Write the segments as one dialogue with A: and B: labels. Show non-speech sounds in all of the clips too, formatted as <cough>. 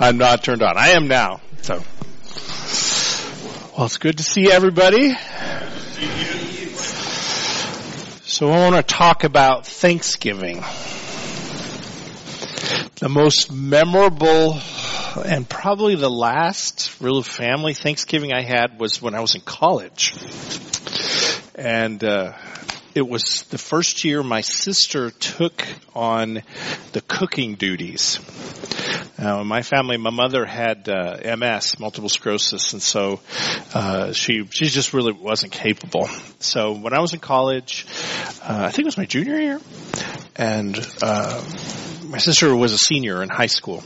A: I'm not turned on. I am now. So, well, it's good to see everybody. So I want to talk about Thanksgiving. The most memorable and probably the last real family Thanksgiving I had was when I was in college. And, uh, it was the first year my sister took on the cooking duties. Now, in my family, my mother had uh, MS, multiple sclerosis, and so uh, she she just really wasn't capable. So when I was in college, uh, I think it was my junior year, and uh, my sister was a senior in high school,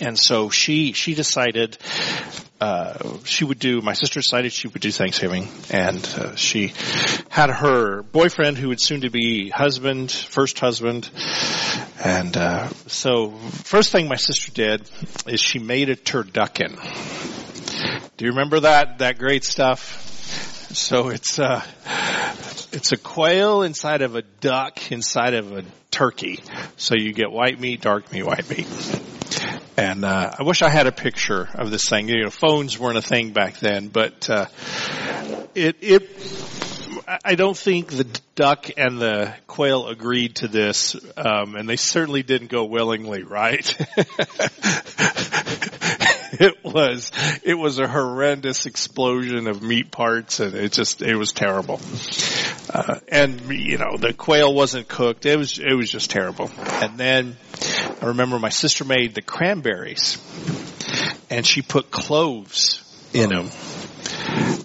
A: and so she she decided uh, she would do. My sister decided she would do Thanksgiving, and uh, she had her boyfriend, who would soon to be husband, first husband, and uh, so first thing my sister did is she made a turducken. Do you remember that that great stuff? So it's uh, it's a quail inside of a duck inside of a turkey. So you get white meat, dark meat, white meat. And uh, I wish I had a picture of this thing. You know, phones weren't a thing back then, but uh, it it. I don't think the duck and the quail agreed to this, um, and they certainly didn't go willingly, right? <laughs> it was it was a horrendous explosion of meat parts, and it just it was terrible. Uh, and you know the quail wasn't cooked; it was it was just terrible. And then I remember my sister made the cranberries, and she put cloves in them,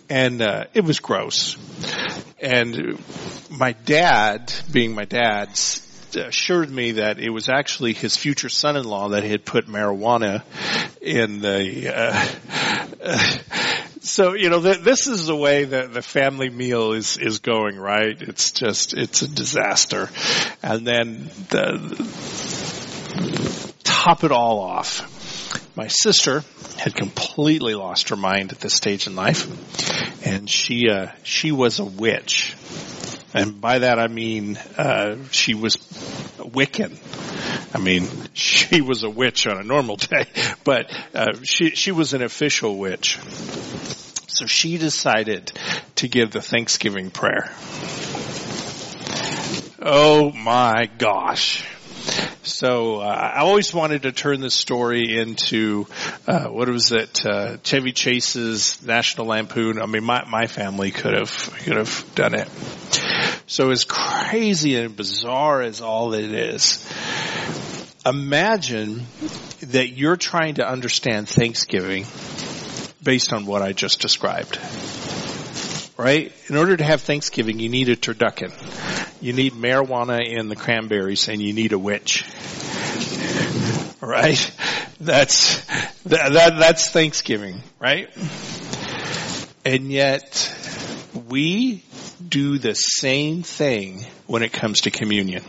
A: and uh, it was gross. And my dad, being my dad, assured me that it was actually his future son-in-law that had put marijuana in the. Uh, uh, so you know th- this is the way that the family meal is is going, right? It's just it's a disaster, and then the, top it all off. My sister had completely lost her mind at this stage in life, and she uh, she was a witch, and by that I mean uh, she was Wiccan. I mean, <laughs> she was a witch on a normal day, <laughs> but uh, she she was an official witch. So she decided to give the Thanksgiving prayer. Oh my gosh. So uh, I always wanted to turn this story into uh, what was it? Uh, Chevy Chase's National Lampoon. I mean, my my family could have could have done it. So as crazy and bizarre as all it is, imagine that you're trying to understand Thanksgiving based on what I just described right? In order to have Thanksgiving, you need a turducken. You need marijuana in the cranberries and you need a witch. Right? That's, that, that, that's Thanksgiving, right? And yet, we do the same thing when it comes to communion.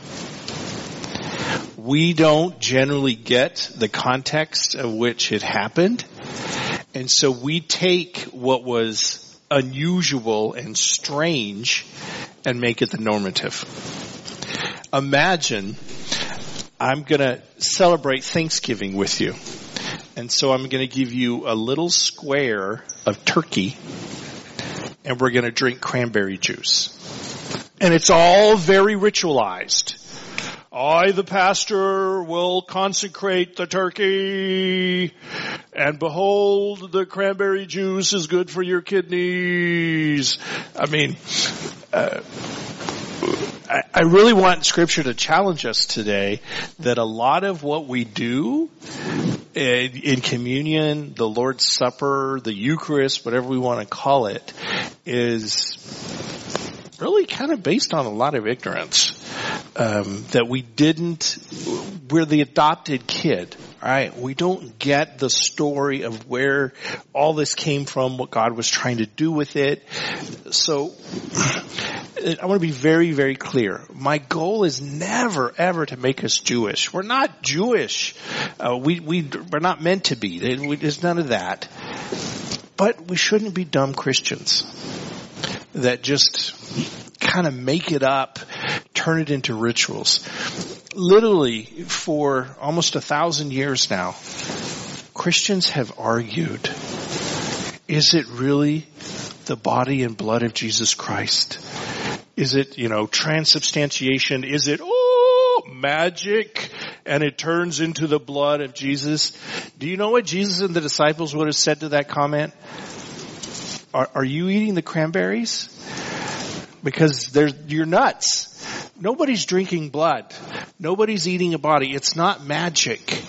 A: We don't generally get the context of which it happened. And so we take what was unusual and strange and make it the normative. Imagine I'm going to celebrate Thanksgiving with you. And so I'm going to give you a little square of turkey and we're going to drink cranberry juice. And it's all very ritualized. I, the pastor, will consecrate the turkey, and behold, the cranberry juice is good for your kidneys. I mean, uh, I, really want scripture to challenge us today that a lot of what we do in, in communion, the Lord's Supper, the Eucharist, whatever we want to call it, is really kind of based on a lot of ignorance. Um, that we didn't, we're the adopted kid, right? We don't get the story of where all this came from, what God was trying to do with it. So, <clears throat> I want to be very, very clear. My goal is never, ever to make us Jewish. We're not Jewish. Uh, we, we, we're not meant to be. There's none of that. But we shouldn't be dumb Christians that just kind of make it up, turn it into rituals. literally for almost a thousand years now, Christians have argued, is it really the body and blood of Jesus Christ? Is it, you know, transubstantiation? Is it, oh, magic? And it turns into the blood of Jesus. Do you know what Jesus and the disciples would have said to that comment? Are, are you eating the cranberries? Because you're nuts. Nobody's drinking blood. Nobody's eating a body. It's not magic.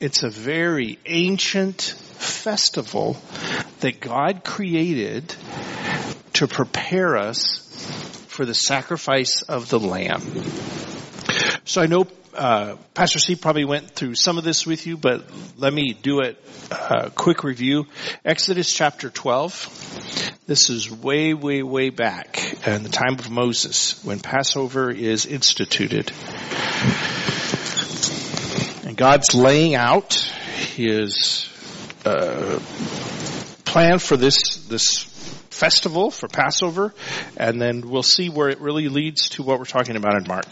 A: It's a very ancient festival that God created to prepare us for the sacrifice of the lamb. So I know uh, Pastor C probably went through some of this with you, but let me do it uh, quick review. Exodus chapter 12. This is way, way, way back in the time of Moses when Passover is instituted. And God's laying out his uh, plan for this this festival for Passover, and then we'll see where it really leads to what we're talking about in Mark.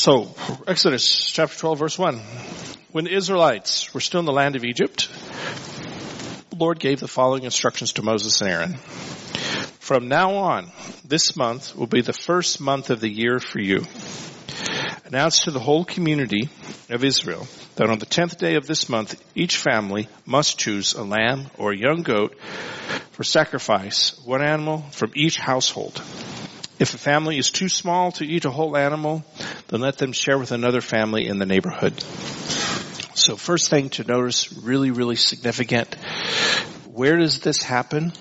A: So, Exodus chapter 12 verse 1. When the Israelites were still in the land of Egypt, the Lord gave the following instructions to Moses and Aaron. From now on, this month will be the first month of the year for you. Announce to the whole community of Israel that on the tenth day of this month, each family must choose a lamb or a young goat for sacrifice, one animal from each household. If a family is too small to eat a whole animal, then let them share with another family in the neighborhood. So first thing to notice, really, really significant. Where does this happen?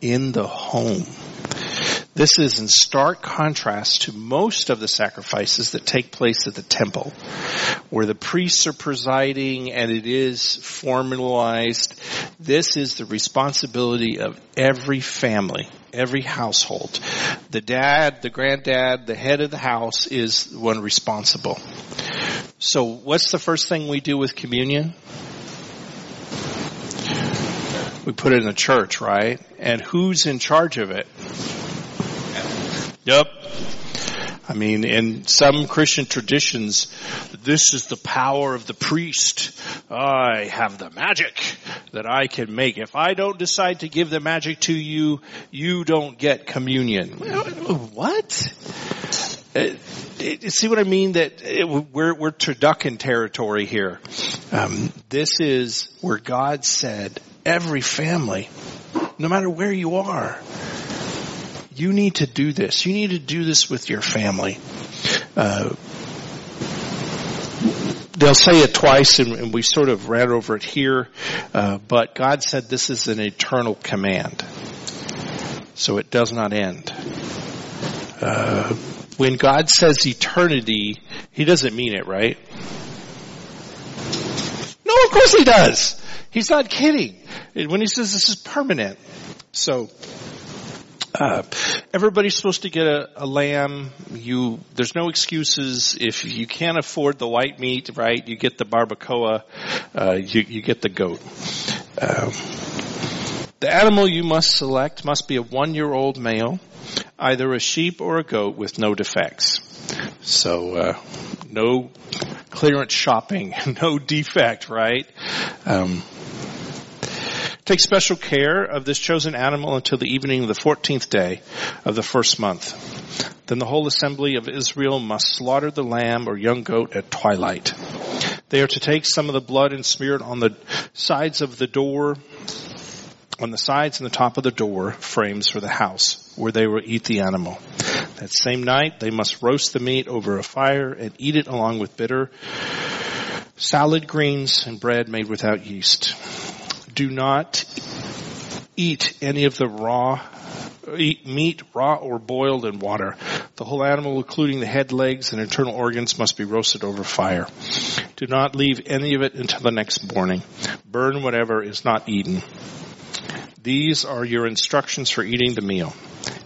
A: In the home. This is in stark contrast to most of the sacrifices that take place at the temple, where the priests are presiding and it is formalized. This is the responsibility of every family, every household. The dad, the granddad, the head of the house is one responsible. So what's the first thing we do with communion? We put it in the church, right? And who's in charge of it? Yep. I mean, in some Christian traditions, this is the power of the priest. I have the magic that I can make. If I don't decide to give the magic to you, you don't get communion. What? See what I mean? That it, we're we're turducken territory here. Um, this is where God said every family, no matter where you are, you need to do this. You need to do this with your family. Uh, they'll say it twice, and, and, we sort of ran over it here. Uh, but God said this is an eternal command, so it does not end. Uh, when God says eternity, He doesn't mean it, right? No, of course He does. He's not kidding. When He says this is permanent, so uh, everybody's supposed to get a, a, lamb. You, there's no excuses. If you can't afford the white meat, right, you get the barbacoa, uh, you, you, get the goat. Um, the animal you must select must be a one-year-old male, either a sheep or a goat with no defects. So, uh, no clearance shopping, <laughs> no defect, right? Um, Take special care of this chosen animal until the evening of the 14th day of the first month. Then the whole assembly of Israel must slaughter the lamb or young goat at twilight. They are to take some of the blood and smear it on the sides of the door, on the sides and the top of the door frames for the house where they will eat the animal. That same night they must roast the meat over a fire and eat it along with bitter salad greens and bread made without yeast do not eat any of the raw eat meat raw or boiled in water. The whole animal, including the head, legs, and internal organs, must be roasted over fire. Do not leave any of it until the next morning. Burn whatever is not eaten. These are your instructions for eating the meal.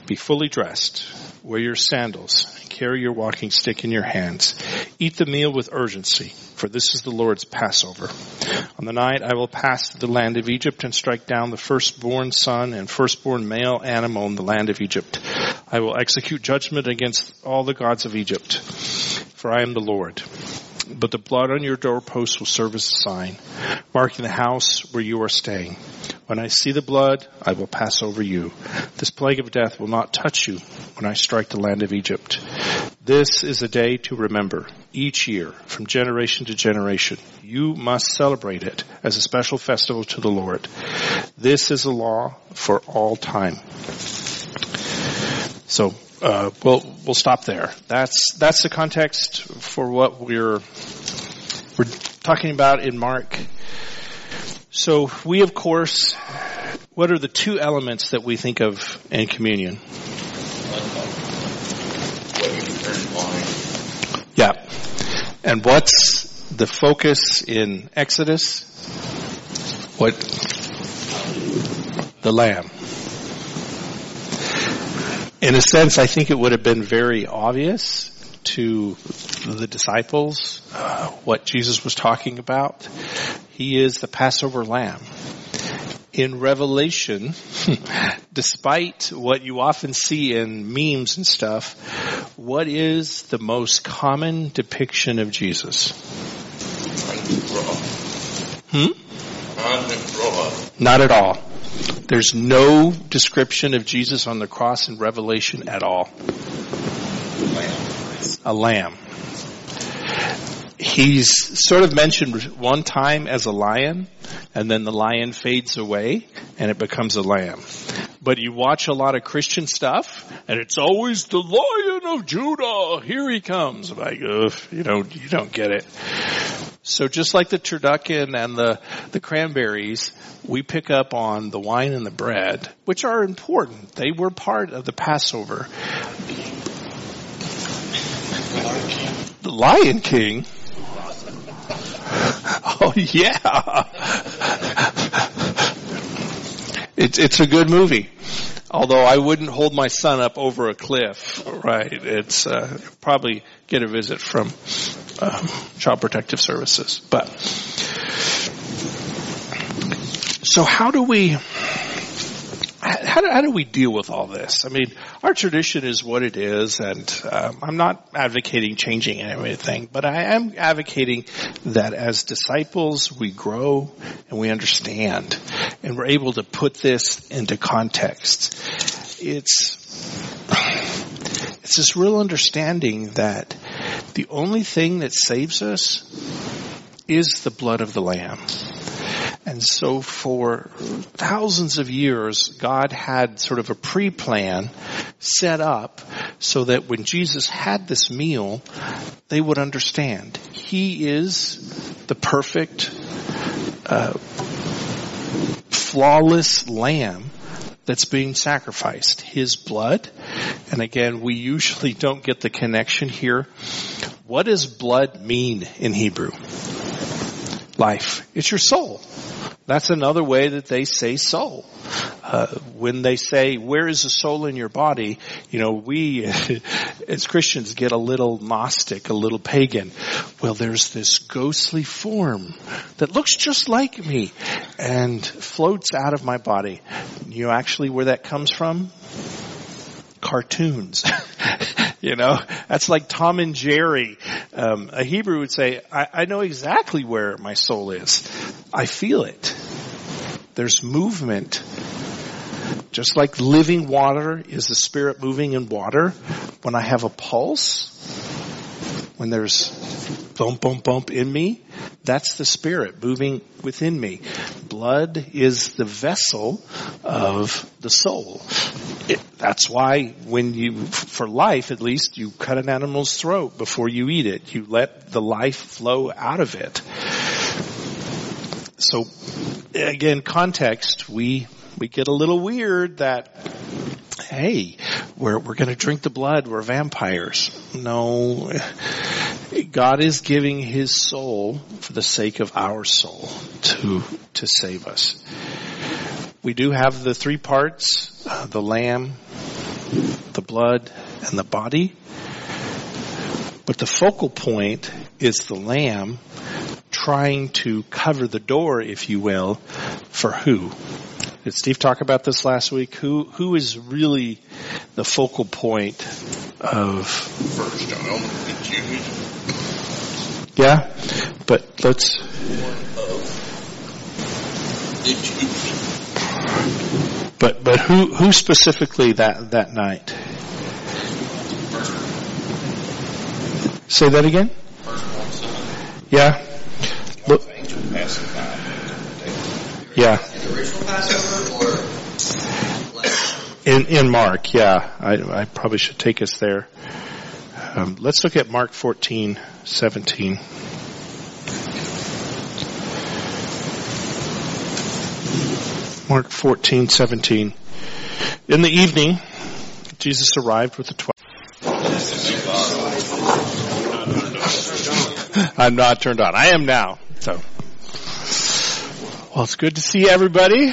A: Be fully dressed. Wear your sandals. Carry your walking stick in your hands. Eat the meal with urgency, for this is the Lord's Passover. On the night I will pass through the land of Egypt and strike down the firstborn son and firstborn male animal in the land of Egypt. I will execute judgment against all the gods of Egypt, for I am the Lord. But the blood on your doorpost will serve as a sign, marking the house where you are staying. When I see the blood, I will pass over you. This plague of death will not touch you when I strike the land of Egypt. This is a day to remember each year from generation to generation. You must celebrate it as a special festival to the Lord. This is a law for all time. So uh, we'll we'll stop there. That's that's the context for what we're we're talking about in Mark. So we, of course, what are the two elements that we think of in communion? Yeah, and what's the focus in Exodus? What the lamb in a sense, I think it would have been very obvious to the disciples uh, what Jesus was talking about. He is the Passover lamb. In Revelation, <laughs> despite what you often see in memes and stuff, what is the most common depiction of Jesus? Hmm? Not at all. There's no description of Jesus on the cross in Revelation at all. A lamb. He's sort of mentioned one time as a lion, and then the lion fades away, and it becomes a lamb. But you watch a lot of Christian stuff, and it's always the lion of Judah. Here he comes. I'm like, you know, you don't get it. So just like the turducken and the, the cranberries, we pick up on the wine and the bread, which are important. They were part of the Passover. The Lion King? <laughs> Oh yeah. It's, it's a good movie. Although I wouldn't hold my son up over a cliff, right? It's uh, probably get a visit from um, Child Protective Services. But so, how do we? How do, how do, we deal with all this? I mean, our tradition is what it is, and um, I'm not advocating changing anything, but I am advocating that as disciples, we grow and we understand, and we're able to put this into context. It's it's this real understanding that the only thing that saves us is the blood of the Lamb. And so for thousands of years, God had sort of a pre-plan set up so that when Jesus had this meal, they would understand. He is the perfect, uh, flawless lamb that's being sacrificed. His blood. And again, we usually don't get the connection here. What does blood mean in Hebrew? Life. It's your soul. That's another way that they say soul. Uh, when they say, where is the soul in your body? You know, we <laughs> as Christians get a little Gnostic, a little pagan. Well, there's this ghostly form that looks just like me and floats out of my body. You know actually where that comes from? Cartoons. <laughs> You know, that's like Tom and Jerry. Um, a Hebrew would say, I, I know exactly where my soul is. I feel it. There's movement. Just like living water is the spirit moving in water. When I have a pulse, when there's bump, bump, bump in me, that's the spirit moving within me. Blood is the vessel of the soul. It, that's why when you, for life at least, you cut an animal's throat before you eat it. You let the life flow out of it. So again, context, we, we get a little weird that hey, we're, we're going to drink the blood. We're vampires. No, God is giving his soul for the sake of our soul to, to save us. We do have the three parts, uh, the lamb, the blood, and the body. But the focal point is the lamb trying to cover the door, if you will, for who? Did Steve talk about this last week? Who who is really the focal point of
B: First the Jews,
A: Yeah, but let's
B: the Jews.
A: but but who who specifically that that night? Say that again.
B: First one, seven.
A: Yeah. Yeah.
C: the original Passover or
A: In in Mark, yeah. I I probably should take us there. Um, let's look at Mark fourteen seventeen. Mark fourteen seventeen. In the evening, Jesus arrived with the twelve. <laughs> I'm not turned on. I am now. So, well, it's good to see everybody.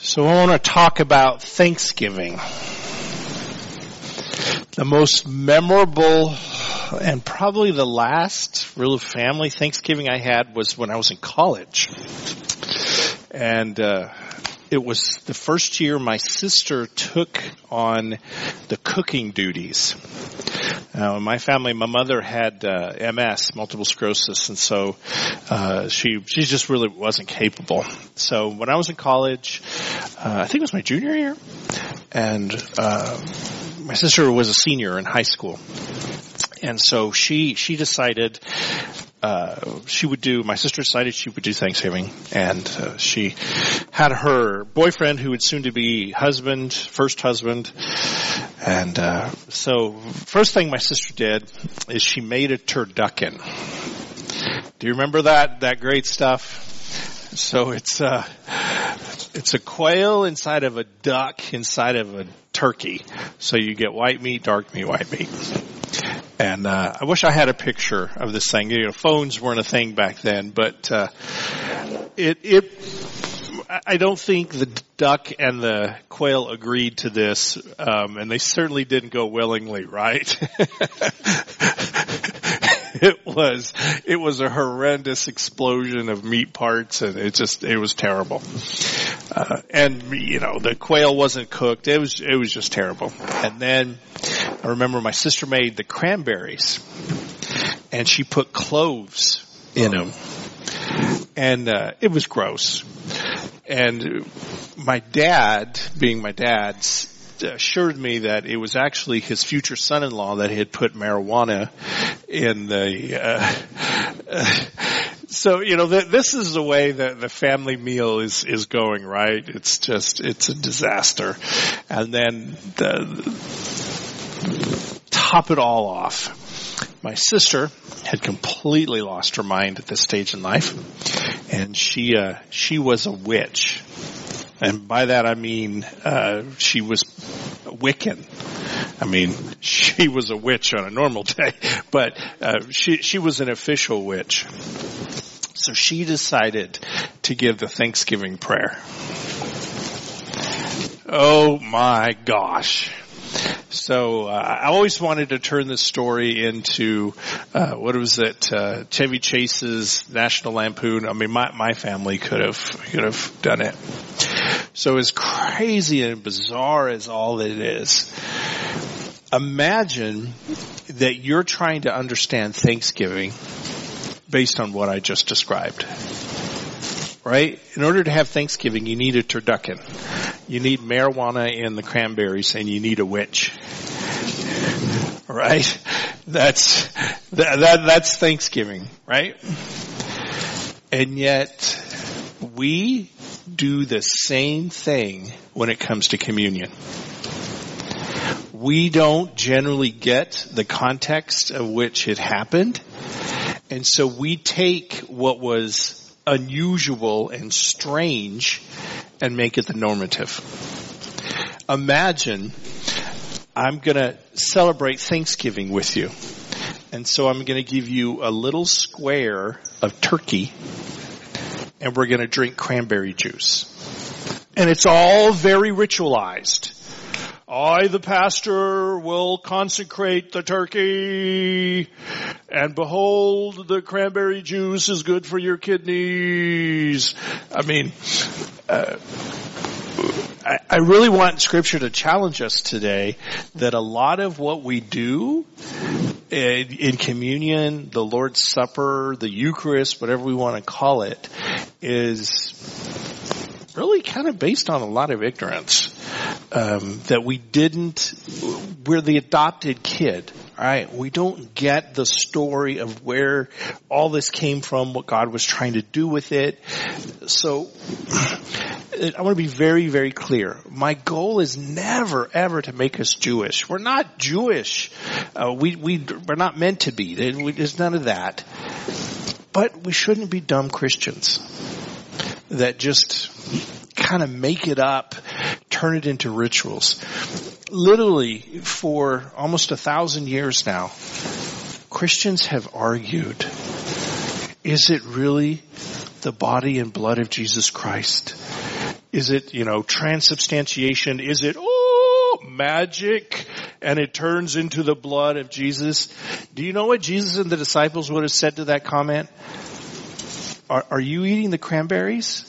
A: So I want to talk about Thanksgiving. The most memorable and probably the last real family Thanksgiving I had was when I was in college. And, uh, it was the first year my sister took on the cooking duties. Now, in my family, my mother had uh, MS, multiple sclerosis, and so uh, she she just really wasn't capable. So when I was in college, uh, I think it was my junior year, and uh, my sister was a senior in high school, and so she she decided uh, she would do. My sister decided she would do Thanksgiving, and uh, she had her boyfriend, who would soon to be husband, first husband, and uh, so first thing my sister did is she made a turducken. Do you remember that that great stuff? So it's uh, it's a quail inside of a duck inside of a turkey. So you get white meat, dark meat, white meat. And uh, I wish I had a picture of this thing. You know, phones weren't a thing back then, but uh, it it. I don't think the duck and the quail agreed to this, um, and they certainly didn't go willingly, right? <laughs> it was it was a horrendous explosion of meat parts, and it just it was terrible. Uh, and you know the quail wasn't cooked; it was it was just terrible. And then I remember my sister made the cranberries, and she put cloves in them, and uh, it was gross. And my dad, being my dad, assured me that it was actually his future son-in-law that had put marijuana in the. Uh, so you know th- this is the way that the family meal is is going, right? It's just it's a disaster, and then the, top it all off. My sister had completely lost her mind at this stage in life, and she uh, she was a witch, and by that I mean uh, she was Wiccan. I mean <laughs> she was a witch on a normal day, but uh, she she was an official witch. So she decided to give the Thanksgiving prayer. Oh my gosh. So uh, I always wanted to turn this story into uh, what was it? Uh, Chevy Chase's National Lampoon. I mean, my my family could have could have done it. So as crazy and bizarre as all it is, imagine that you're trying to understand Thanksgiving based on what I just described. Right? In order to have Thanksgiving, you need a turducken. You need marijuana in the cranberries and you need a witch. Right? That's, that, that, that's Thanksgiving, right? And yet, we do the same thing when it comes to communion. We don't generally get the context of which it happened. And so we take what was unusual and strange and make it the normative. Imagine I'm going to celebrate Thanksgiving with you. And so I'm going to give you a little square of turkey and we're going to drink cranberry juice. And it's all very ritualized. I, the pastor, will consecrate the turkey, and behold, the cranberry juice is good for your kidneys. I mean, uh, I, I really want scripture to challenge us today that a lot of what we do in, in communion, the Lord's Supper, the Eucharist, whatever we want to call it, is really kind of based on a lot of ignorance. Um, that we didn't, we're the adopted kid, right? We don't get the story of where all this came from, what God was trying to do with it. So, I want to be very, very clear. My goal is never, ever to make us Jewish. We're not Jewish. Uh, we, we, we're not meant to be. There's none of that. But we shouldn't be dumb Christians that just kind of make it up, turn it into rituals. Literally, for almost a thousand years now, Christians have argued, is it really the body and blood of Jesus Christ? Is it, you know, transubstantiation? Is it, oh, magic? And it turns into the blood of Jesus? Do you know what Jesus and the disciples would have said to that comment? Are, are you eating the cranberries?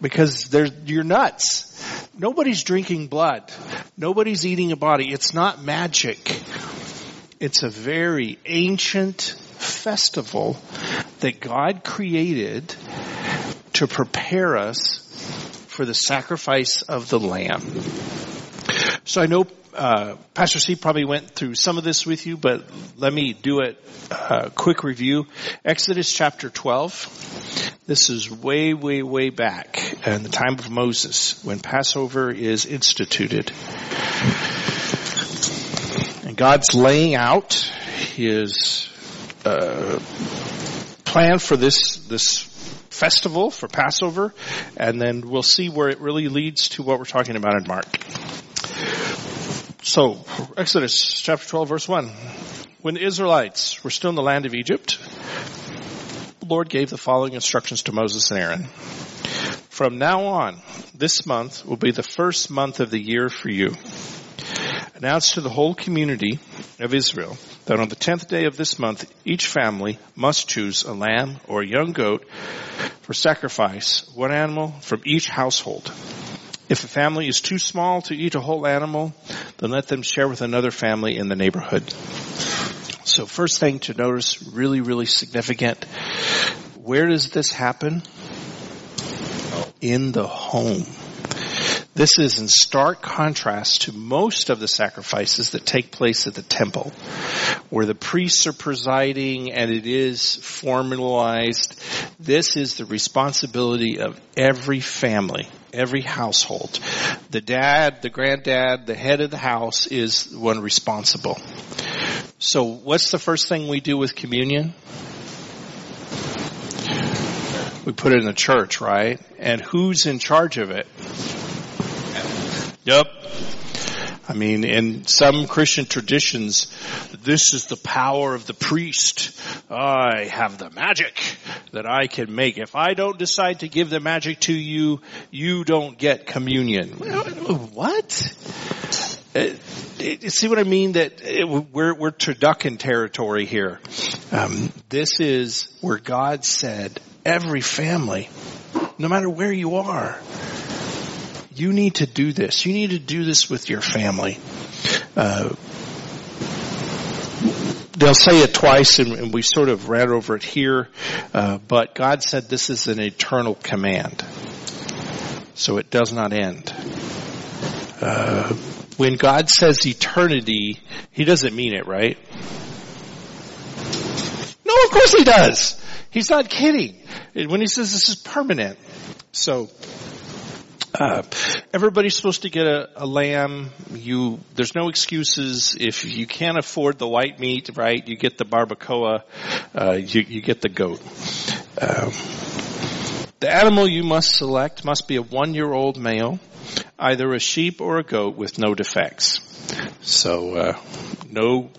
A: Because you're nuts. Nobody's drinking blood. Nobody's eating a body. It's not magic. It's a very ancient festival that God created to prepare us for the sacrifice of the lamb. So I know uh, Pastor C probably went through some of this with you, but let me do it uh, quick review. Exodus chapter 12. This is way, way, way back in the time of Moses when Passover is instituted. And God's laying out his uh, plan for this this festival for Passover, and then we'll see where it really leads to what we're talking about in Mark. So, Exodus chapter 12 verse 1. When the Israelites were still in the land of Egypt, the Lord gave the following instructions to Moses and Aaron. From now on, this month will be the first month of the year for you. Announce to the whole community of Israel that on the tenth day of this month, each family must choose a lamb or a young goat for sacrifice, one animal from each household. If a family is too small to eat a whole animal, then let them share with another family in the neighborhood. So first thing to notice, really, really significant. Where does this happen? In the home. This is in stark contrast to most of the sacrifices that take place at the temple, where the priests are presiding and it is formalized. This is the responsibility of every family, every household. The dad, the granddad, the head of the house is one responsible. So what's the first thing we do with communion? We put it in the church, right? And who's in charge of it? Yep. I mean, in some Christian traditions, this is the power of the priest. I have the magic that I can make. If I don't decide to give the magic to you, you don't get communion. What? Uh, see what I mean? That it, we're we're turducken territory here. Um, this is where God said, every family, no matter where you are, you need to do this. You need to do this with your family. Uh, they'll say it twice, and, and, we sort of ran over it here. Uh, but God said this is an eternal command, so it does not end. Uh, when God says eternity, He doesn't mean it, right? No, of course He does. He's not kidding. When He says this is permanent. So, uh, everybody's supposed to get a, a, lamb. You, there's no excuses. If you can't afford the white meat, right, you get the barbacoa, uh, you, you, get the goat. Um, the animal you must select must be a one-year-old male, either a sheep or a goat with no defects. So, uh, no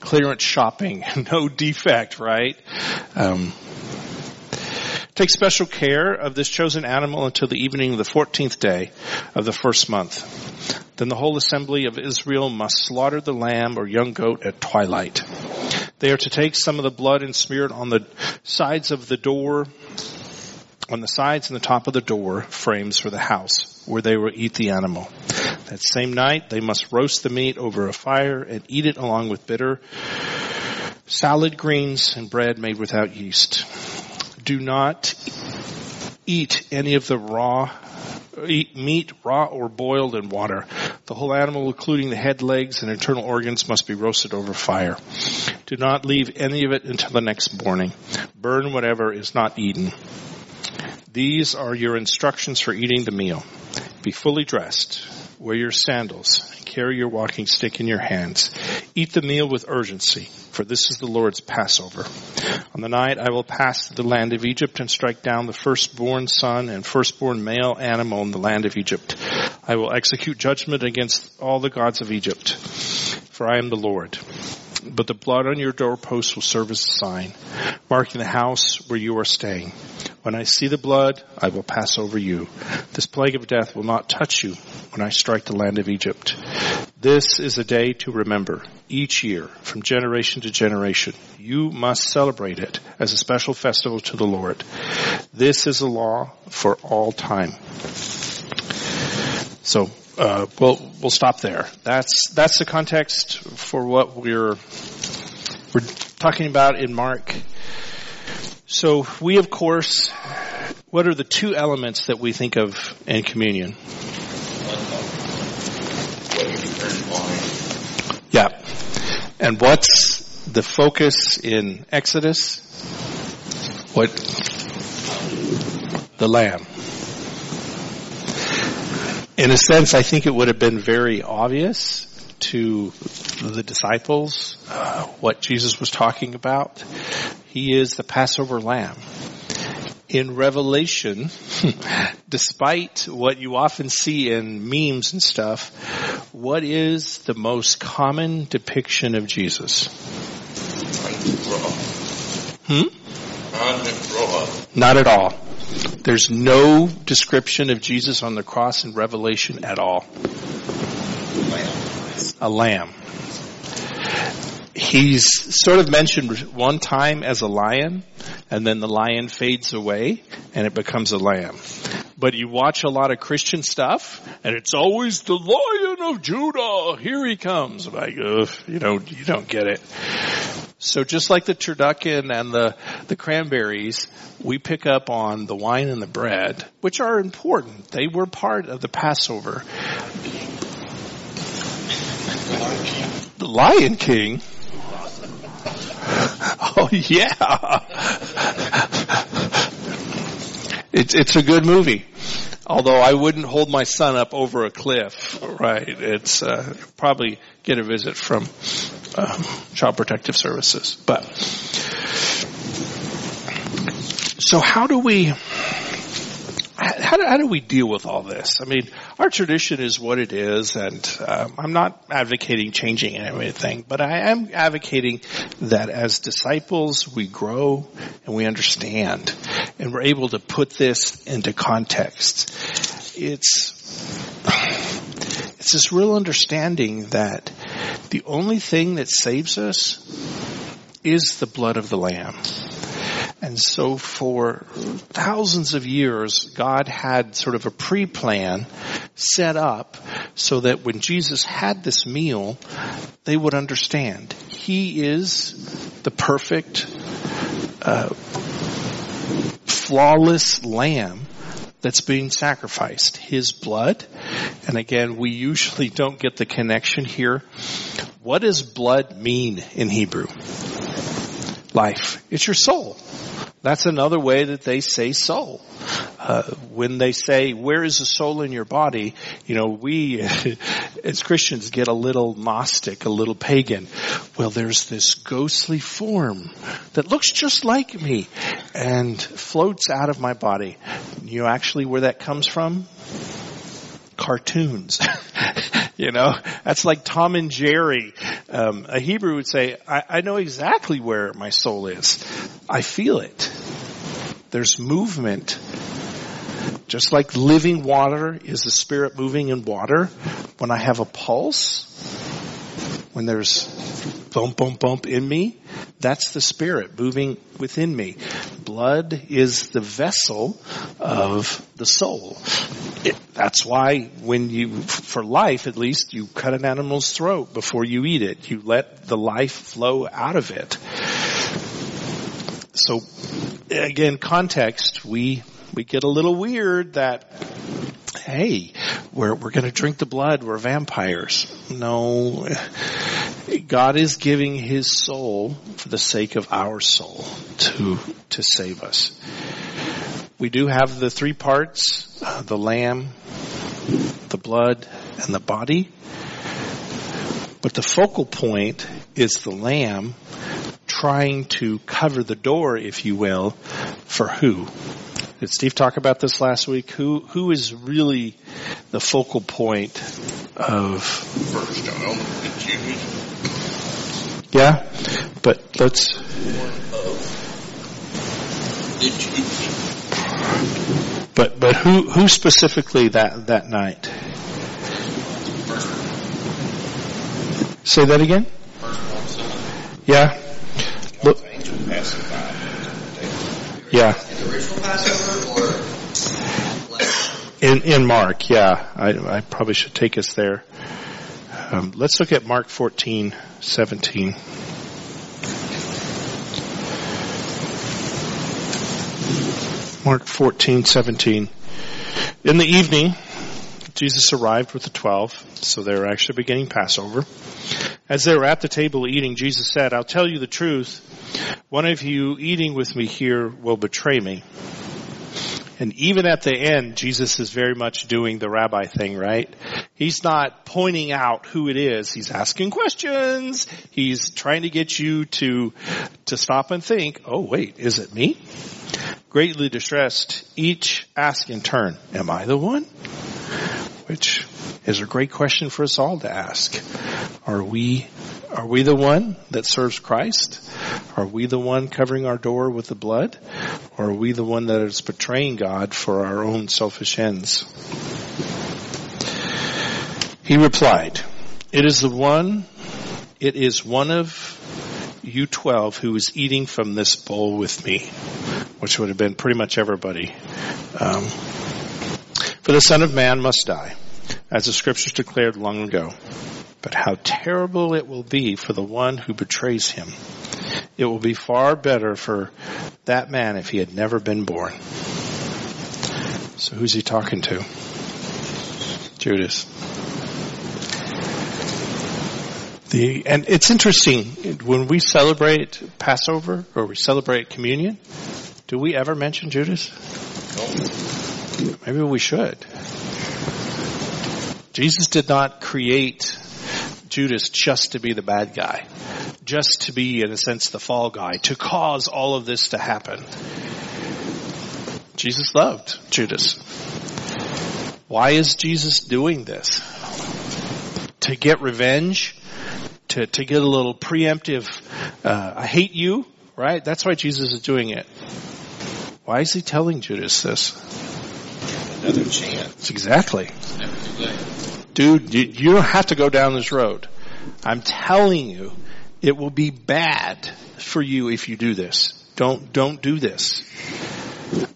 A: clearance shopping, <laughs> no defect, right? Um, Take special care of this chosen animal until the evening of the 14th day of the first month. Then the whole assembly of Israel must slaughter the lamb or young goat at twilight. They are to take some of the blood and smear it on the sides of the door, on the sides and the top of the door frames for the house, where they will eat the animal. That same night, they must roast the meat over a fire and eat it along with bitter salad greens and bread made without yeast. Do not eat any of the raw eat meat raw or boiled in water. The whole animal, including the head, legs, and internal organs, must be roasted over fire. Do not leave any of it until the next morning. Burn whatever is not eaten. These are your instructions for eating the meal. Be fully dressed. Wear your sandals. Carry your walking stick in your hands. Eat the meal with urgency, for this is the Lord's Passover. On the night I will pass the land of Egypt and strike down the firstborn son and firstborn male animal in the land of Egypt. I will execute judgment against all the gods of Egypt, for I am the Lord. But the blood on your doorposts will serve as a sign, marking the house where you are staying. When I see the blood, I will pass over you. This plague of death will not touch you when I strike the land of Egypt. This is a day to remember each year from generation to generation. You must celebrate it as a special festival to the Lord. This is a law for all time. So uh, we'll we'll stop there. That's that's the context for what we're we're talking about in Mark. So we, of course, what are the two elements that we think of in communion? Yeah. And what's the focus in Exodus? What? The lamb. In a sense, I think it would have been very obvious to the disciples uh, what Jesus was talking about. He is the Passover lamb. In Revelation, <laughs> despite what you often see in memes and stuff, what is the most common depiction of Jesus? Hmm? Not at all. There's no description of Jesus on the cross in Revelation at all. A lamb. He's sort of mentioned one time as a lion, and then the lion fades away, and it becomes a lamb. But you watch a lot of Christian stuff, and it's always the lion of Judah. Here he comes. Like, ugh, you know, you don't get it. So just like the turducken and the, the cranberries, we pick up on the wine and the bread, which are important. They were part of the Passover. The Lion King? <laughs> Oh yeah. It's, it's a good movie. Although I wouldn't hold my son up over a cliff, right? It's uh, probably get a visit from um, Child Protective Services. But so, how do we how do, how do we deal with all this? I mean, our tradition is what it is, and um, I'm not advocating changing anything, but I am advocating that as disciples we grow and we understand, and we're able to put this into context. It's it's this real understanding that the only thing that saves us is the blood of the Lamb. And so for thousands of years, God had sort of a pre-plan set up so that when Jesus had this meal, they would understand. He is the perfect, uh, flawless lamb that's being sacrificed. His blood. And again, we usually don't get the connection here. What does blood mean in Hebrew? Life. It's your soul. That's another way that they say soul. Uh, when they say, where is the soul in your body? You know, we <laughs> as Christians get a little Gnostic, a little pagan. Well, there's this ghostly form that looks just like me and floats out of my body. You know actually where that comes from? Cartoons. <laughs> you know, that's like Tom and Jerry. Um, a Hebrew would say, I, I know exactly where my soul is. I feel it. There's movement Just like living water is the spirit moving in water, when I have a pulse, when there's bump, bump, bump in me, that's the spirit moving within me. Blood is the vessel of the soul. It, that's why when you, for life at least, you cut an animal's throat before you eat it. You let the life flow out of it. So again, context, we, we get a little weird that hey, we're, we're going to drink the blood. We're vampires. No, God is giving his soul for the sake of our soul to, to save us. We do have the three parts, uh, the lamb, the blood, and the body. But the focal point is the lamb trying to cover the door, if you will, for who? Did Steve talk about this last week? Who who is really the focal point of
B: First
A: Yeah, but let's but but who who specifically that that night? Say that again. Yeah. Look, yeah.
C: In the original Passover or?
A: In in Mark, yeah, I, I probably should take us there. Um, let's look at Mark fourteen seventeen. Mark fourteen seventeen. In the evening, Jesus arrived with the twelve, so they were actually beginning Passover. As they were at the table eating, Jesus said, I'll tell you the truth. One of you eating with me here will betray me. And even at the end, Jesus is very much doing the rabbi thing, right? He's not pointing out who it is. He's asking questions. He's trying to get you to, to stop and think, oh wait, is it me? Greatly distressed, each ask in turn, am I the one? Which is a great question for us all to ask. Are we, are we the one that serves Christ? Are we the one covering our door with the blood? Or are we the one that is betraying God for our own selfish ends? He replied, it is the one, it is one of you twelve who is eating from this bowl with me, which would have been pretty much everybody. Um, for the Son of Man must die, as the scriptures declared long ago. But how terrible it will be for the one who betrays him. It will be far better for that man if he had never been born. So who's he talking to? Judas. The, and it's interesting, when we celebrate Passover or we celebrate communion, do we ever mention Judas? Maybe we should. Jesus did not create Judas just to be the bad guy, just to be, in a sense, the fall guy, to cause all of this to happen. Jesus loved Judas. Why is Jesus doing this? To get revenge? To, to get a little preemptive, uh, I hate you, right? That's why Jesus is doing it. Why is he telling Judas this?
B: Another chance.
A: Exactly.
B: Never too late.
A: Dude, you, you don't have to go down this road. I'm telling you, it will be bad for you if you do this. Don't, don't do this.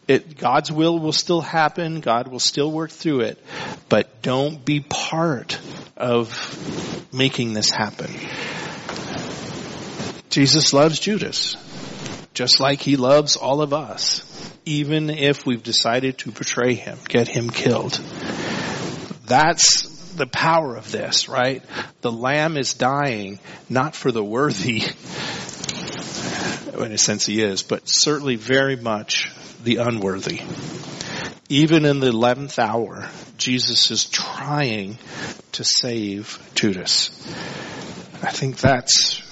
A: It, God's will will still happen. God will still work through it. But don't be part of making this happen. Jesus loves Judas. Just like he loves all of us. Even if we've decided to betray him, get him killed. That's the power of this, right? The lamb is dying not for the worthy, in a sense he is, but certainly very much the unworthy. Even in the 11th hour, Jesus is trying to save Judas. I think that's,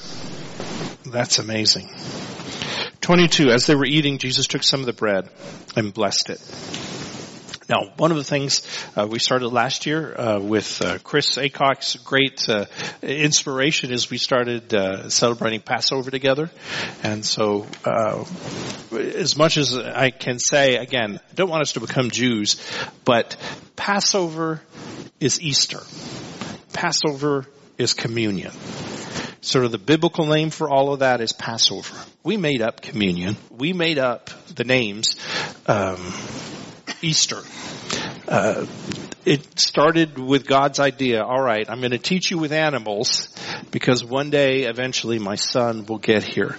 A: that's amazing. 22, as they were eating, Jesus took some of the bread and blessed it. Now, one of the things uh, we started last year uh, with uh, Chris Acock's great uh, inspiration is we started uh, celebrating Passover together, and so uh, as much as I can say, again, I don't want us to become Jews, but Passover is Easter. Passover is communion. Sort of the biblical name for all of that is Passover. We made up communion. We made up the names. Um, Easter. Uh, it started with God's idea. All right, I'm going to teach you with animals because one day, eventually, my son will get here.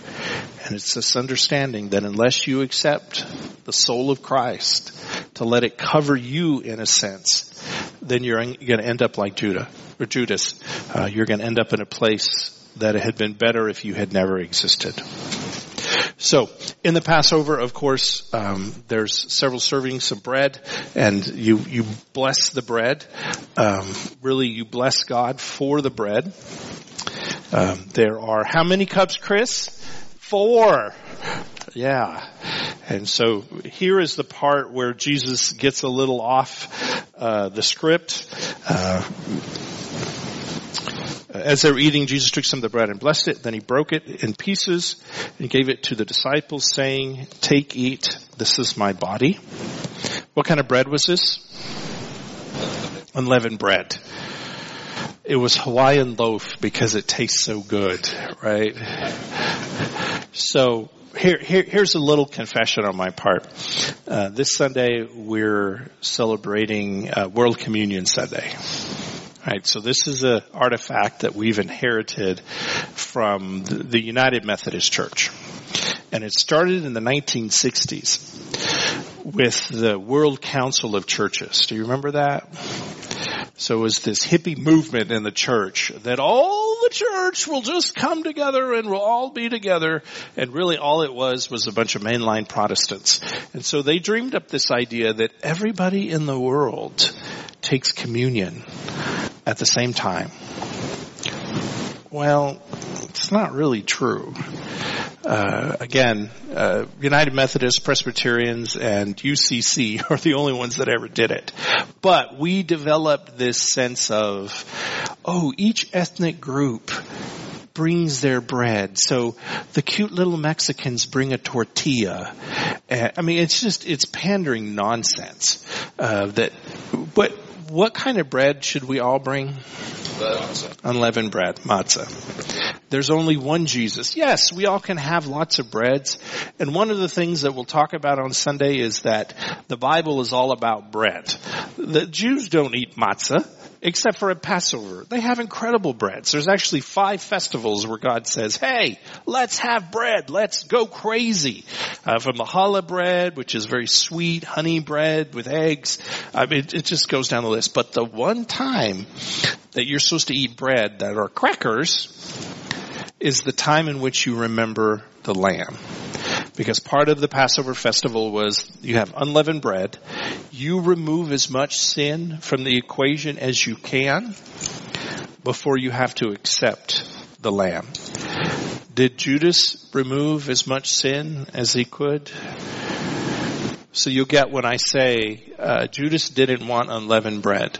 A: And it's this understanding that unless you accept the soul of Christ to let it cover you in a sense, then you're going to end up like Judah or Judas. Uh, you're going to end up in a place that it had been better if you had never existed. So, in the Passover, of course, um, there's several servings of bread, and you you bless the bread. Um, really, you bless God for the bread. Um, there are how many cups, Chris? Four. Yeah. And so here is the part where Jesus gets a little off uh, the script. Uh, as they were eating, Jesus took some of the bread and blessed it. Then he broke it in pieces and gave it to the disciples saying, take, eat. This is my body. What kind of bread was this? Unleavened bread. It was Hawaiian loaf because it tastes so good, right? So here, here, here's a little confession on my part. Uh, this Sunday we're celebrating uh, World Communion Sunday. Right, so this is an artifact that we've inherited from the, United Methodist Church. And it started in the 1960s with the World Council of Churches. Do you remember that? So it was this hippie movement in the church that all the church will just come together and we'll all be together. And really all it was was a bunch of mainline Protestants. And so they dreamed up this idea that everybody in the world takes communion at the same time. Well, it's not really true. Uh, again, uh, United Methodist, Presbyterians, and UCC <laughs> are the only ones that ever did it. But we developed this sense of, oh, each ethnic group brings their bread. So the cute little Mexicans bring a tortilla. Uh, I mean, it's just, it's pandering nonsense. Uh, that, but what kind of bread should we all bring? Unleavened bread, matzah. There's only one Jesus. Yes, we all can have lots of breads. And one of the things that we'll talk about on Sunday is that the Bible is all about bread. The Jews don't eat matzah except for at Passover. They have incredible breads. There's actually five festivals where God says, hey, let's have bread. Let's go crazy. Uh, from the challah bread, which is very sweet, honey bread with eggs. I mean, it, it just goes down the list. But the one time that you're supposed to eat bread that are crackers is the time in which you remember the lamb. Because part of the Passover festival was you have unleavened bread. You remove as much sin from the equation as you can before you have to accept the lamb. Did Judas remove as much sin as he could? So you'll get when I say uh, Judas didn't want unleavened bread.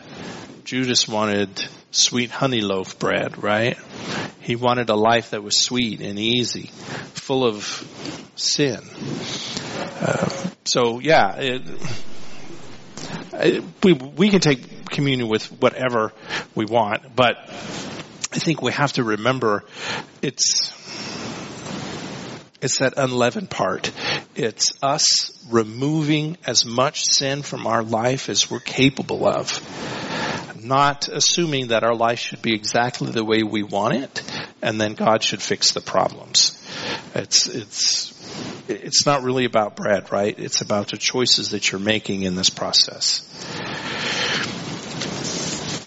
A: Judas wanted sweet honey loaf bread, right? He wanted a life that was sweet and easy, full of sin. Uh, so yeah, it, we we can take communion with whatever we want, but I think we have to remember it's it's that unleavened part. It's us removing as much sin from our life as we're capable of not assuming that our life should be exactly the way we want it, and then God should fix the problems. It's it's it's not really about bread, right? It's about the choices that you're making in this process.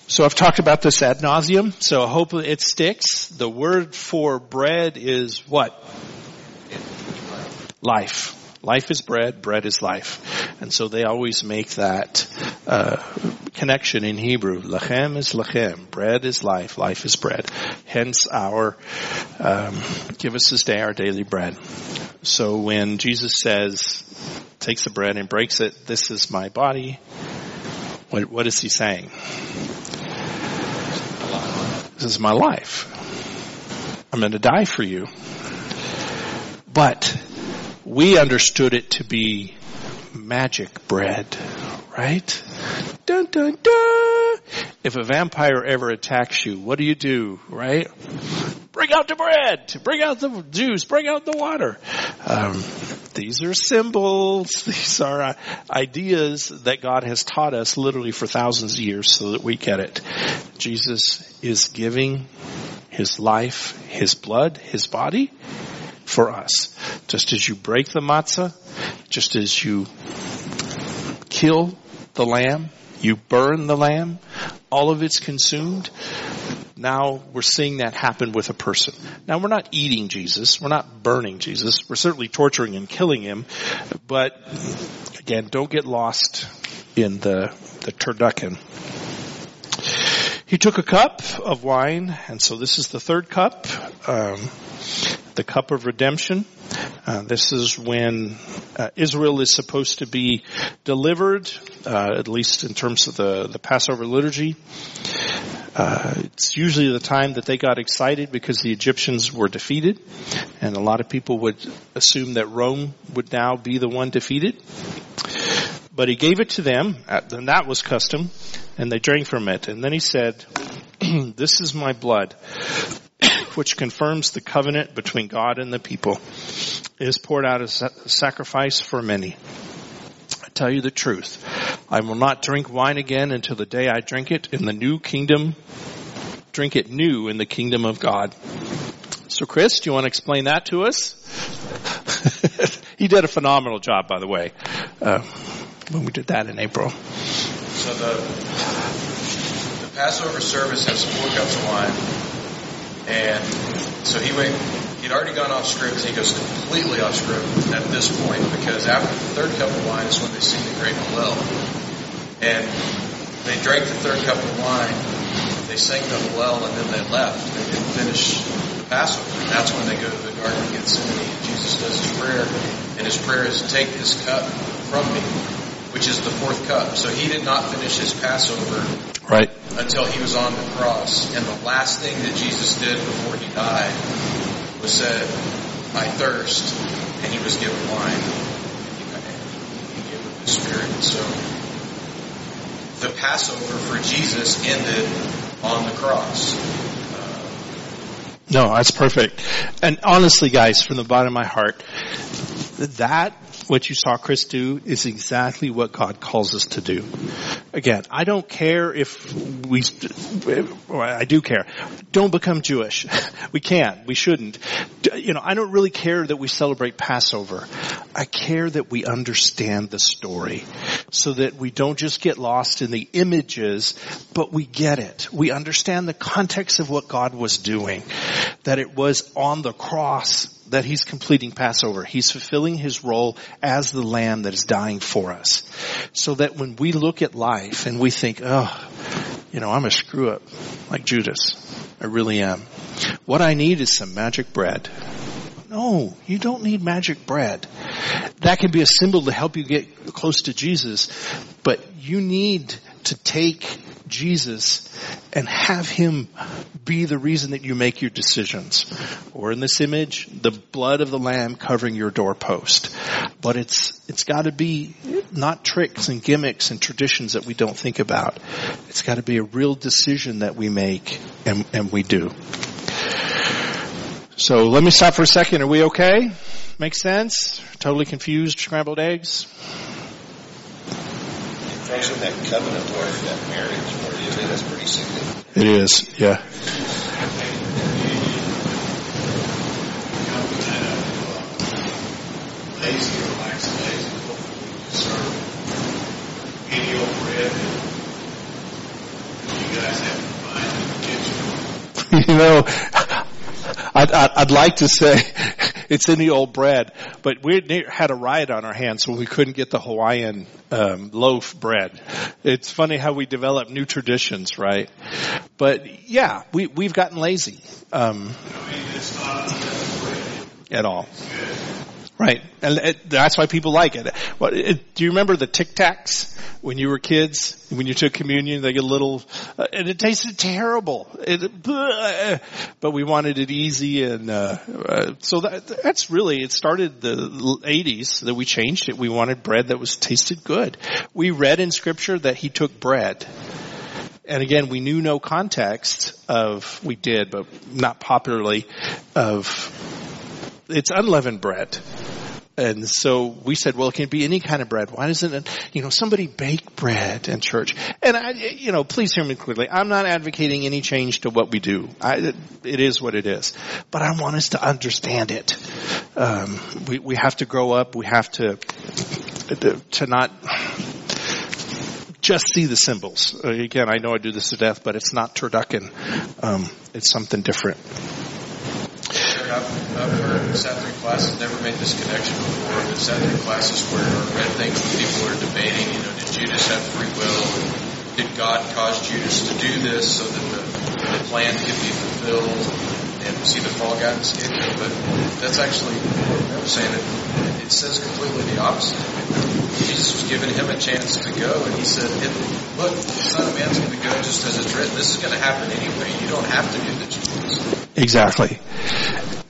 A: So I've talked about this ad nauseum, so hopefully it sticks. The word for bread is what? Life. Life is bread, bread is life. And so they always make that uh, connection in Hebrew. Lechem is lechem. Bread is life. Life is bread. Hence our, um, give us this day our daily bread. So when Jesus says, takes the bread and breaks it, this is my body, what, what is he saying? This is my life. I'm going to die for you. But we understood it to be magic bread, right? Dun dun dun. If a vampire ever attacks you, what do you do, right? Bring out the bread, bring out the juice, bring out the water. Um, these are symbols. <laughs> These are uh, ideas that God has taught us literally for thousands of years so that we get it. Jesus is giving his life, his blood, his body for us. Just as you break the matzah, just as you kill the lamb, you burn the lamb, all of it's consumed. Now we're seeing that happen with a person. Now we're not eating Jesus. We're not burning Jesus. We're certainly torturing and killing him. But again, don't get lost in the, the turducken. He took a cup of wine, and so this is the third cup, um, the cup of redemption. Uh, this is when uh, Israel is supposed to be delivered, uh, at least in terms of the, the Passover liturgy. Uh, it's usually the time that they got excited because the Egyptians were defeated, and a lot of people would assume that Rome would now be the one defeated. But he gave it to them, and that was custom, and they drank from it. And then he said, <clears throat> this is my blood, <clears throat> which confirms the covenant between God and the people. It is poured out as a sacrifice for many. I tell you the truth. I will not drink wine again until the day I drink it in the new kingdom, drink it new in the kingdom of God. So Chris, do you want to explain that to us? <laughs> he did a phenomenal job, by the way, uh, when we did that in April.
D: So the, the Passover service has four cups of wine, and so he went. He'd already gone off script. He goes completely off script at this point because after the third cup of wine is when they sing the great Hallel, and they drank the third cup of wine. They sang the Hallel, and then they left. They didn't finish the Passover. And that's when they go to the Garden of Gethsemane. Jesus does his prayer, and his prayer is, "Take this cup from me." Which is the fourth cup. So he did not finish his Passover
A: Right.
D: until he was on the cross. And the last thing that Jesus did before he died was said, I thirst. And he was given wine. He gave up his spirit. So the Passover for Jesus ended on the cross.
A: No, that's perfect. And honestly, guys, from the bottom of my heart, that what you saw Chris do is exactly what God calls us to do. Again, I don't care if we, well, I do care. Don't become Jewish. <laughs> We can't. We shouldn't. You know, I don't really care that we celebrate Passover. I care that we understand the story so that we don't just get lost in the images, but we get it. We understand the context of what God was doing. That it was on the cross that he's completing Passover. He's fulfilling his role as the lamb that is dying for us. So that when we look at life and we think, oh, you know, I'm a screw up like Judas. I really am. What I need is some magic bread. No, you don't need magic bread. That can be a symbol to help you get close to Jesus, but you need to take Jesus and have him be the reason that you make your decisions. Or in this image, the blood of the lamb covering your doorpost. But it's, it's gotta be not tricks and gimmicks and traditions that we don't think about. It's gotta be a real decision that we make and, and we do. So let me stop for a second. Are we okay? Make sense? Totally confused? Scrambled eggs?
B: Isn't that covenant part of that marriage part of it? That's pretty significant.
A: It is, yeah.
E: lazy or lax lazy, serve any old bread that you guys have to find in the kitchen.
A: you know, I'd, I'd, I'd like to say it's in the old bread. But we had a riot on our hands when we couldn't get the Hawaiian um, loaf bread. It's funny how we develop new traditions, right? But yeah, we we've gotten lazy um, at all. Right, and it, that's why people like it. It. Do you remember the Tic Tacs when you were kids? When you took communion, they get a little, uh, and it tasted terrible. It, but we wanted it easy, and uh, uh, so that, that's really it. Started the '80s that we changed it. We wanted bread that was tasted good. We read in Scripture that He took bread. And again, we knew no context of, we did, but not popularly, of it's unleavened bread. And so we said, well, it can be any kind of bread. Why doesn't it, you know, somebody bake bread in church? And I, you know, please hear me clearly. I'm not advocating any change to what we do. I, it is what it is. But I want us to understand it. Um, we, we have to grow up. We have to, to not, just see the symbols. Again, I know I do this to death, but it's not turducken. Um, it's something different.
D: Eric, I've, I've heard sat through classes, never made this connection before, but sat through classes where or read things where people are debating, you know, did Judas have free will? Did God cause Judas to do this so that the, the plan could be fulfilled? And see the fall guy escape it, but that's actually I'm saying. It, it says completely the opposite. Jesus was giving him a chance to go, and he said, "Look, the Son of Man's going to go just as it's written. This is going to happen anyway. You don't have to do the Jesus."
A: Exactly.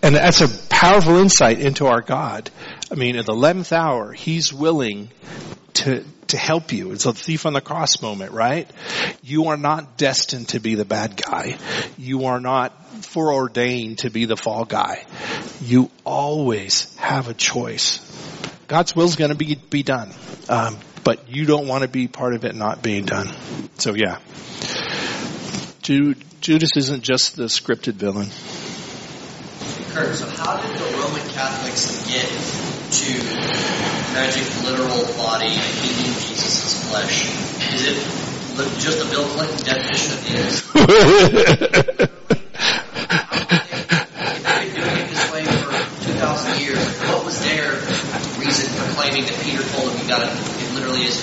A: And that's a powerful insight into our God. I mean, at the 11th hour, He's willing to, to help you. It's a thief on the cross moment, right? You are not destined to be the bad guy. You are not foreordained to be the fall guy. You always have a choice. God's will is going to be, be done. Um, but you don't want to be part of it not being done. So yeah. Judas isn't just the scripted villain.
C: Kurt, so how did the Roman Catholics get to magic literal body eating Jesus' flesh? Is it just the Bill Clinton definition of things? <laughs> If they've been doing this way for 2,000 years, what was their reason for claiming that Peter told them you gotta, it literally is?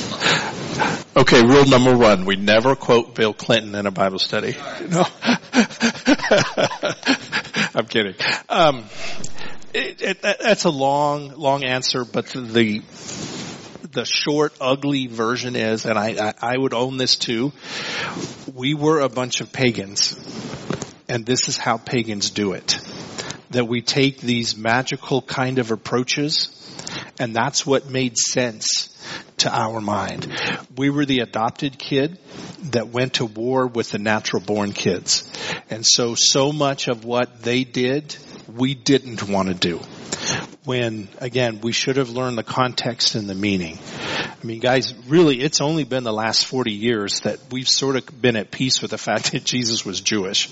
A: Okay, rule number one, we never quote Bill Clinton in a Bible study. No. <laughs> I'm kidding. Um, it, it, that's a long, long answer, but the, the short, ugly version is, and I, I, I would own this too, we were a bunch of pagans. And this is how pagans do it. That we take these magical kind of approaches, and that's what made sense to our mind. We were the adopted kid that went to war with the natural born kids. And so, so much of what they did, we didn't want to do. When, again, we should have learned the context and the meaning. I mean, guys, really, it's only been the last 40 years that we've sort of been at peace with the fact that Jesus was Jewish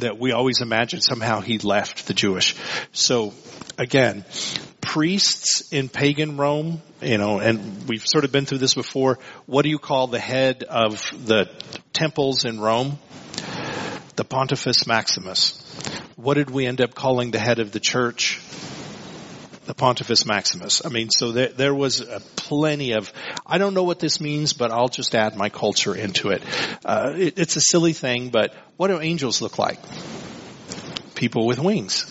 A: that we always imagined somehow he left the Jewish. So again, priests in pagan Rome, you know, and we've sort of been through this before. What do you call the head of the temples in Rome? The Pontifex Maximus. What did we end up calling the head of the church? the Pontifex Maximus. I mean, so there, there was plenty of, I don't know what this means, but I'll just add my culture into it. Uh, it. It's a silly thing, but what do angels look like? People with wings.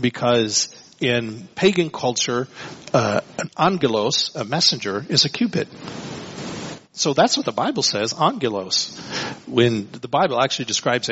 A: Because in pagan culture, uh, an angelos, a messenger, is a cupid. So that's what the Bible says, angelos. When the Bible actually describes